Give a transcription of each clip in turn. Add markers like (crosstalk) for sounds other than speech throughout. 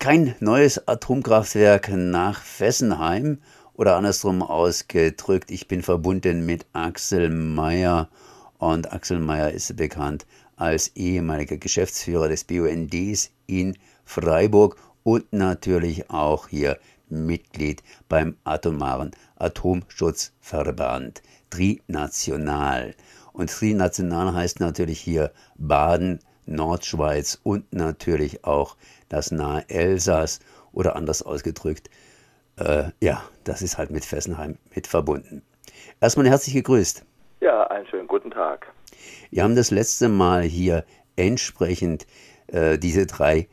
Kein neues Atomkraftwerk nach Fessenheim oder andersrum ausgedrückt, ich bin verbunden mit Axel Mayer und Axel Mayer ist bekannt als ehemaliger Geschäftsführer des BUNDs in Freiburg und natürlich auch hier Mitglied beim Atomaren Atomschutzverband Trinational. Und Trinational heißt natürlich hier Baden, Nordschweiz und natürlich auch das nahe Elsass oder anders ausgedrückt, äh, ja, das ist halt mit Fessenheim mit verbunden. Erstmal herzlich gegrüßt. Ja, einen schönen guten Tag. Wir haben das letzte Mal hier entsprechend äh, diese drei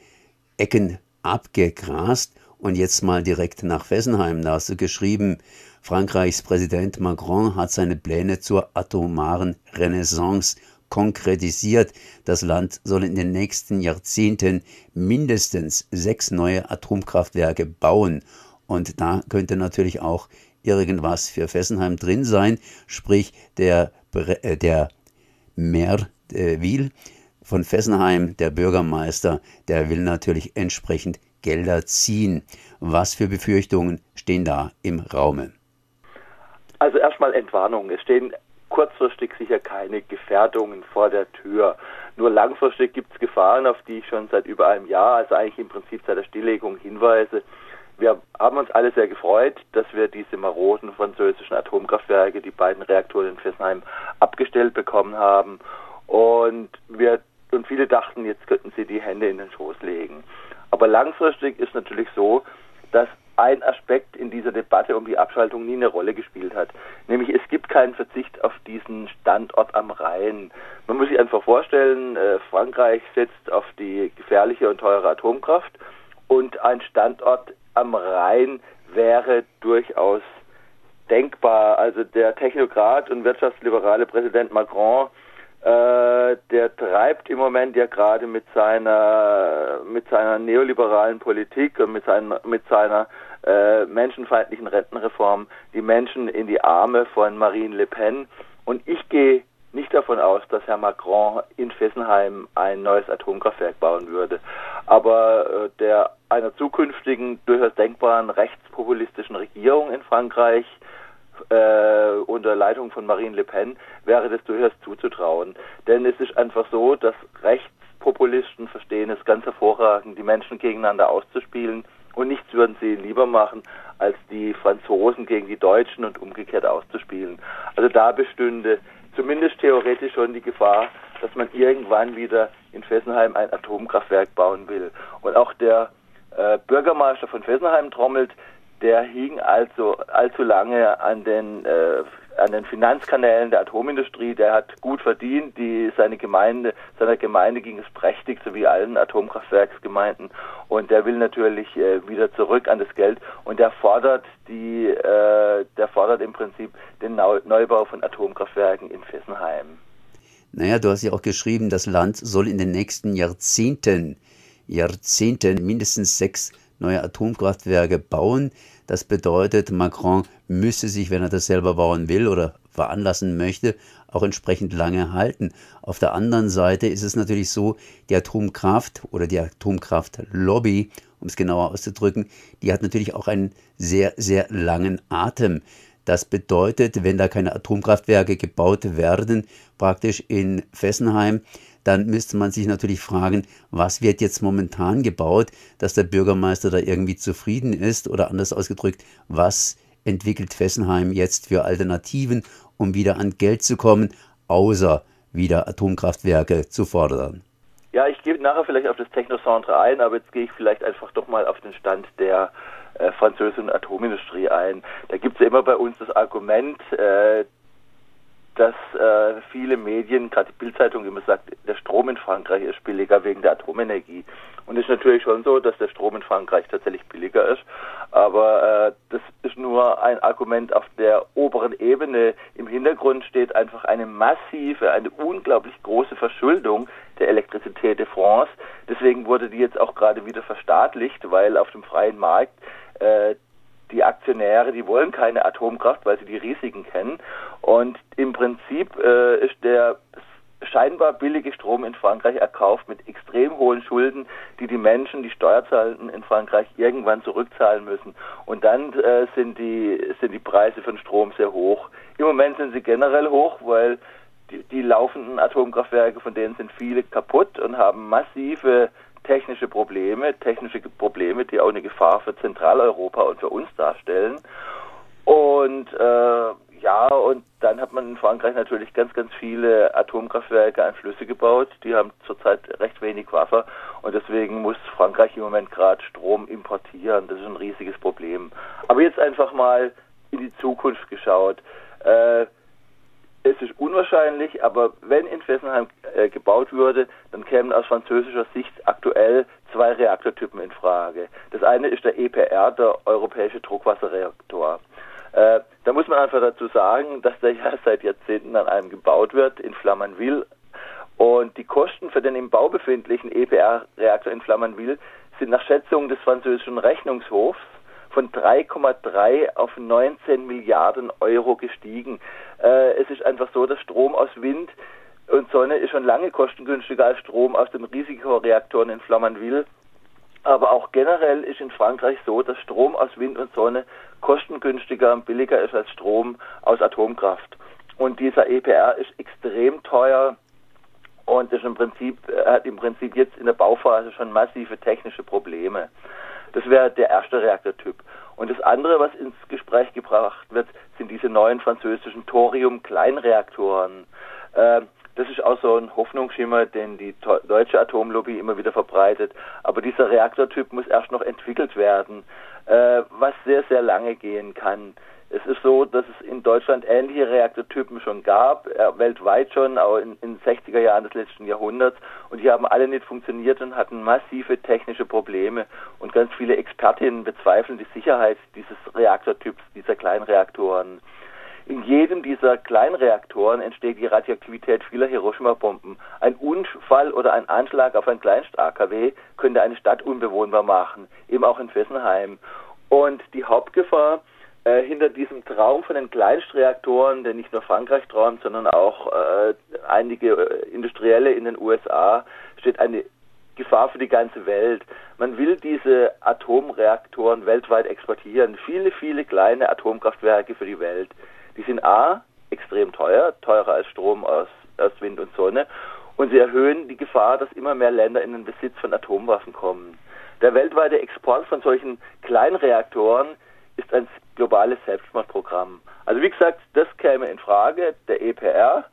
Ecken abgegrast und jetzt mal direkt nach Fessenheim. Da hast du geschrieben, Frankreichs Präsident Macron hat seine Pläne zur atomaren Renaissance konkretisiert. Das Land soll in den nächsten Jahrzehnten mindestens sechs neue Atomkraftwerke bauen. Und da könnte natürlich auch irgendwas für Fessenheim drin sein, sprich der, äh, der Maire äh, von Fessenheim, der Bürgermeister, der will natürlich entsprechend Gelder ziehen. Was für Befürchtungen stehen da im Raume? Also erstmal Entwarnung. Es stehen kurzfristig sicher keine Gefährdungen vor der Tür. Nur langfristig gibt es Gefahren, auf die ich schon seit über einem Jahr, also eigentlich im Prinzip seit der Stilllegung hinweise. Wir haben uns alle sehr gefreut, dass wir diese maroden französischen Atomkraftwerke, die beiden Reaktoren in Fessenheim, abgestellt bekommen haben. Und wir und viele dachten, jetzt könnten sie die Hände in den Schoß legen. Aber langfristig ist natürlich so, dass ein Aspekt in dieser Debatte um die Abschaltung nie eine Rolle gespielt hat. Nämlich es gibt keinen Verzicht auf diesen Standort am Rhein. Man muss sich einfach vorstellen, äh, Frankreich setzt auf die gefährliche und teure Atomkraft und ein Standort am Rhein wäre durchaus denkbar. Also der Technokrat und wirtschaftsliberale Präsident Macron äh, der treibt im Moment ja gerade mit seiner mit seiner neoliberalen Politik und mit seiner mit seiner äh, menschenfeindlichen Rentenreform die Menschen in die Arme von Marine Le Pen. Und ich gehe nicht davon aus, dass Herr Macron in Fessenheim ein neues Atomkraftwerk bauen würde. Aber äh, der einer zukünftigen durchaus denkbaren rechtspopulistischen Regierung in Frankreich äh, unter Leitung von Marine Le Pen wäre das durchaus zuzutrauen. Denn es ist einfach so, dass Rechtspopulisten verstehen es ganz hervorragend, die Menschen gegeneinander auszuspielen und nichts würden sie lieber machen, als die Franzosen gegen die Deutschen und umgekehrt auszuspielen. Also da bestünde zumindest theoretisch schon die Gefahr, dass man irgendwann wieder in Fessenheim ein Atomkraftwerk bauen will. Und auch der äh, Bürgermeister von Fessenheim trommelt, der hing also allzu lange an den äh, an den Finanzkanälen der Atomindustrie, der hat gut verdient, die seine Gemeinde, seiner Gemeinde ging es prächtig, so wie allen Atomkraftwerksgemeinden. Und der will natürlich äh, wieder zurück an das Geld. Und der fordert die äh, der fordert im Prinzip den Neubau von Atomkraftwerken in Fessenheim. Naja, du hast ja auch geschrieben, das Land soll in den nächsten Jahrzehnten, Jahrzehnten mindestens sechs neue Atomkraftwerke bauen. Das bedeutet, Macron müsse sich, wenn er das selber bauen will oder veranlassen möchte, auch entsprechend lange halten. Auf der anderen Seite ist es natürlich so, die Atomkraft oder die Atomkraftlobby, um es genauer auszudrücken, die hat natürlich auch einen sehr, sehr langen Atem. Das bedeutet, wenn da keine Atomkraftwerke gebaut werden, praktisch in Fessenheim, dann müsste man sich natürlich fragen, was wird jetzt momentan gebaut, dass der Bürgermeister da irgendwie zufrieden ist oder anders ausgedrückt, was entwickelt Fessenheim jetzt für Alternativen, um wieder an Geld zu kommen, außer wieder Atomkraftwerke zu fordern. Ja, ich gehe nachher vielleicht auf das Technocentre ein, aber jetzt gehe ich vielleicht einfach doch mal auf den Stand der äh, französischen Atomindustrie ein. Da gibt es ja immer bei uns das Argument, äh, dass äh, viele Medien, gerade die Bildzeitung, immer sagt, der Strom in Frankreich ist billiger wegen der Atomenergie. Und es ist natürlich schon so, dass der Strom in Frankreich tatsächlich billiger ist. Aber äh, das ist nur ein Argument auf der oberen Ebene. Im Hintergrund steht einfach eine massive, eine unglaublich große Verschuldung der Elektrizität de France. Deswegen wurde die jetzt auch gerade wieder verstaatlicht, weil auf dem freien Markt äh, Aktionäre, die wollen keine Atomkraft, weil sie die Risiken kennen. Und im Prinzip äh, ist der scheinbar billige Strom in Frankreich erkauft mit extrem hohen Schulden, die die Menschen, die Steuerzahlenden in Frankreich irgendwann zurückzahlen müssen. Und dann äh, sind die sind die Preise von Strom sehr hoch. Im Moment sind sie generell hoch, weil die, die laufenden Atomkraftwerke, von denen sind viele kaputt und haben massive technische Probleme, technische Probleme, die auch eine Gefahr für Zentraleuropa und für uns darstellen. Und äh, ja, und dann hat man in Frankreich natürlich ganz, ganz viele Atomkraftwerke an Flüsse gebaut. Die haben zurzeit recht wenig Wasser und deswegen muss Frankreich im Moment gerade Strom importieren. Das ist ein riesiges Problem. Aber jetzt einfach mal in die Zukunft geschaut. Äh, es ist unwahrscheinlich, aber wenn in Fessenheim äh, gebaut würde, dann kämen aus französischer Sicht aktuell zwei Reaktortypen in Frage. Das eine ist der EPR, der Europäische Druckwasserreaktor. Äh, da muss man einfach dazu sagen, (laughs) dass der ja seit Jahrzehnten an einem gebaut wird in Flamanville. Und die Kosten für den im Bau befindlichen EPR-Reaktor in Flamanville sind nach Schätzungen des französischen Rechnungshofs von 3,3 auf 19 Milliarden Euro gestiegen. Äh, es ist einfach so, dass Strom aus Wind und Sonne ist schon lange kostengünstiger als Strom aus den Risikoreaktoren in Flamanville. Aber auch generell ist in Frankreich so, dass Strom aus Wind und Sonne kostengünstiger und billiger ist als Strom aus Atomkraft. Und dieser EPR ist extrem teuer und ist im Prinzip, hat im Prinzip jetzt in der Bauphase schon massive technische Probleme. Das wäre der erste Reaktortyp. Und das andere, was ins Gespräch gebracht wird, sind diese neuen französischen Thorium-Kleinreaktoren. Äh, das ist auch so ein Hoffnungsschimmer, den die deutsche Atomlobby immer wieder verbreitet. Aber dieser Reaktortyp muss erst noch entwickelt werden, äh, was sehr, sehr lange gehen kann. Es ist so, dass es in Deutschland ähnliche Reaktortypen schon gab, äh, weltweit schon, auch in, den 60er Jahren des letzten Jahrhunderts. Und die haben alle nicht funktioniert und hatten massive technische Probleme. Und ganz viele Expertinnen bezweifeln die Sicherheit dieses Reaktortyps, dieser Kleinreaktoren. In jedem dieser Kleinreaktoren entsteht die Radioaktivität vieler Hiroshima-Bomben. Ein Unfall oder ein Anschlag auf ein Kleinst-AKW könnte eine Stadt unbewohnbar machen, eben auch in Fessenheim. Und die Hauptgefahr äh, hinter diesem Traum von den Kleinstreaktoren, der nicht nur Frankreich träumt, sondern auch äh, einige äh, Industrielle in den USA, steht eine Gefahr für die ganze Welt. Man will diese Atomreaktoren weltweit exportieren. Viele, viele kleine Atomkraftwerke für die Welt. Die sind A, extrem teuer, teurer als Strom aus, aus Wind und Sonne. Und sie erhöhen die Gefahr, dass immer mehr Länder in den Besitz von Atomwaffen kommen. Der weltweite Export von solchen Kleinreaktoren ist ein globales Selbstmordprogramm. Also wie gesagt, das käme in Frage. Der EPR,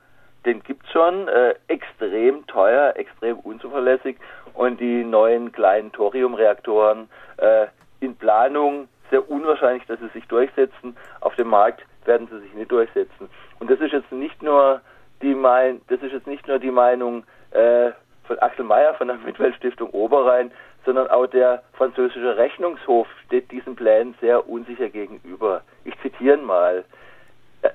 den gibt es schon, äh, extrem teuer, extrem unzuverlässig und die neuen kleinen Thoriumreaktoren äh, in Planung sehr unwahrscheinlich, dass sie sich durchsetzen. Auf dem Markt werden sie sich nicht durchsetzen. Und das ist jetzt nicht nur die mein, das ist jetzt nicht nur die Meinung äh, von Axel Mayer von der Mitweltstiftung Oberrhein, sondern auch der französische Rechnungshof steht diesen Plänen sehr unsicher gegenüber. Ich zitiere mal.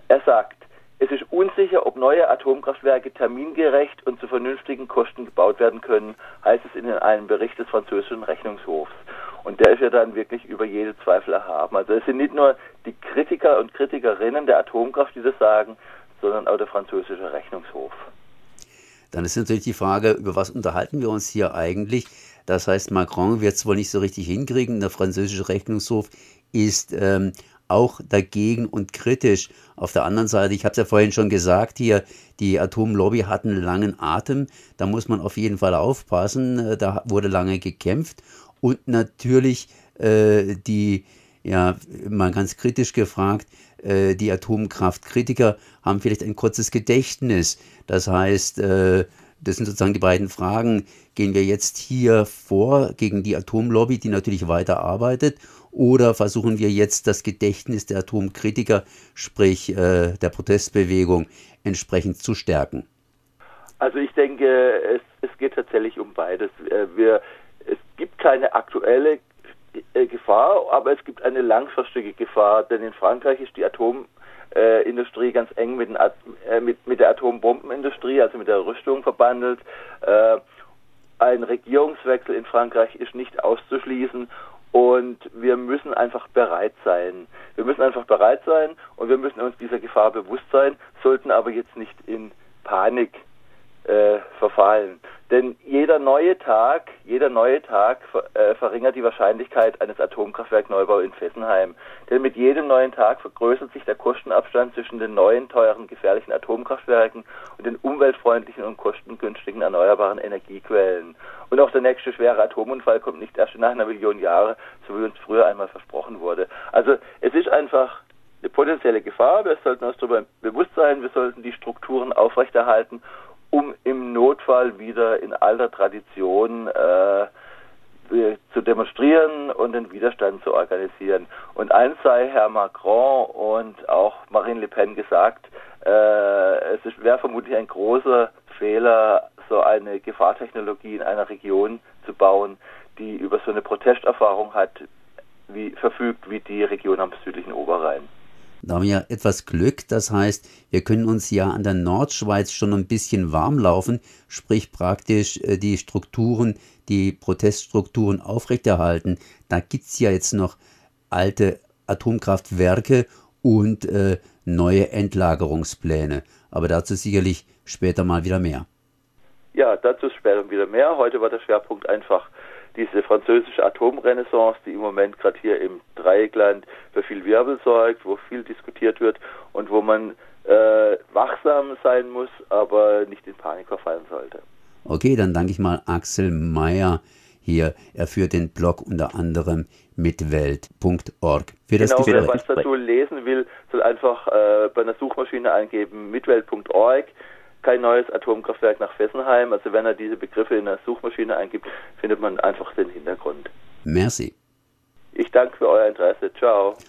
Er sagt, es ist unsicher, ob neue Atomkraftwerke termingerecht und zu vernünftigen Kosten gebaut werden können, heißt es in einem Bericht des französischen Rechnungshofs. Und der ist ja dann wirklich über jede Zweifel erhaben. Also es sind nicht nur die Kritiker und Kritikerinnen der Atomkraft, die das sagen, sondern auch der französische Rechnungshof. Dann ist natürlich die Frage, über was unterhalten wir uns hier eigentlich? Das heißt, Macron wird es wohl nicht so richtig hinkriegen. Der französische Rechnungshof ist ähm, auch dagegen und kritisch. Auf der anderen Seite, ich habe es ja vorhin schon gesagt, hier, die Atomlobby hat einen langen Atem. Da muss man auf jeden Fall aufpassen. Äh, da wurde lange gekämpft. Und natürlich äh, die, ja, mal ganz kritisch gefragt, äh, die Atomkraftkritiker haben vielleicht ein kurzes Gedächtnis. Das heißt, äh, das sind sozusagen die beiden Fragen. Gehen wir jetzt hier vor gegen die Atomlobby, die natürlich weiter arbeitet, oder versuchen wir jetzt das Gedächtnis der Atomkritiker, sprich äh, der Protestbewegung, entsprechend zu stärken? Also ich denke, es, es geht tatsächlich um beides. Äh, wir, es gibt keine aktuelle äh, Gefahr, aber es gibt eine langfristige Gefahr, denn in Frankreich ist die Atom äh, Industrie ganz eng mit, den, äh, mit, mit der Atombombenindustrie, also mit der Rüstung verbandelt. Äh, ein Regierungswechsel in Frankreich ist nicht auszuschließen und wir müssen einfach bereit sein. Wir müssen einfach bereit sein und wir müssen uns dieser Gefahr bewusst sein, sollten aber jetzt nicht in Panik äh, verfallen. Denn jeder neue Tag, jeder neue Tag äh, verringert die Wahrscheinlichkeit eines Atomkraftwerkneubaus in Fessenheim. Denn mit jedem neuen Tag vergrößert sich der Kostenabstand zwischen den neuen, teuren, gefährlichen Atomkraftwerken und den umweltfreundlichen und kostengünstigen erneuerbaren Energiequellen. Und auch der nächste schwere Atomunfall kommt nicht erst nach einer Million Jahre, so wie uns früher einmal versprochen wurde. Also es ist einfach eine potenzielle Gefahr. Wir sollten uns darüber bewusst sein. Wir sollten die Strukturen aufrechterhalten um im Notfall wieder in alter Tradition äh, zu demonstrieren und den Widerstand zu organisieren. Und eins sei Herr Macron und auch Marine Le Pen gesagt, äh, es wäre vermutlich ein großer Fehler, so eine Gefahrtechnologie in einer Region zu bauen, die über so eine Protestenerfahrung hat, wie verfügt wie die Region am südlichen Oberrhein. Da haben wir etwas Glück, das heißt, wir können uns ja an der Nordschweiz schon ein bisschen warm laufen, sprich praktisch äh, die Strukturen, die Proteststrukturen aufrechterhalten. Da gibt es ja jetzt noch alte Atomkraftwerke und äh, neue Endlagerungspläne. Aber dazu sicherlich später mal wieder mehr. Ja, dazu später wieder mehr. Heute war der Schwerpunkt einfach diese französische Atomrenaissance, die im Moment gerade hier im Dreieckland für viel Wirbel sorgt, wo viel diskutiert wird und wo man äh, wachsam sein muss, aber nicht in Panik verfallen sollte. Okay, dann danke ich mal Axel Meyer hier. Er führt den Blog unter anderem mitwelt.org. Genau, wer was dazu lesen will, soll einfach äh, bei einer Suchmaschine eingeben mitwelt.org kein neues Atomkraftwerk nach Fessenheim. Also wenn er diese Begriffe in der Suchmaschine eingibt, findet man einfach den Hintergrund. Merci. Ich danke für euer Interesse. Ciao.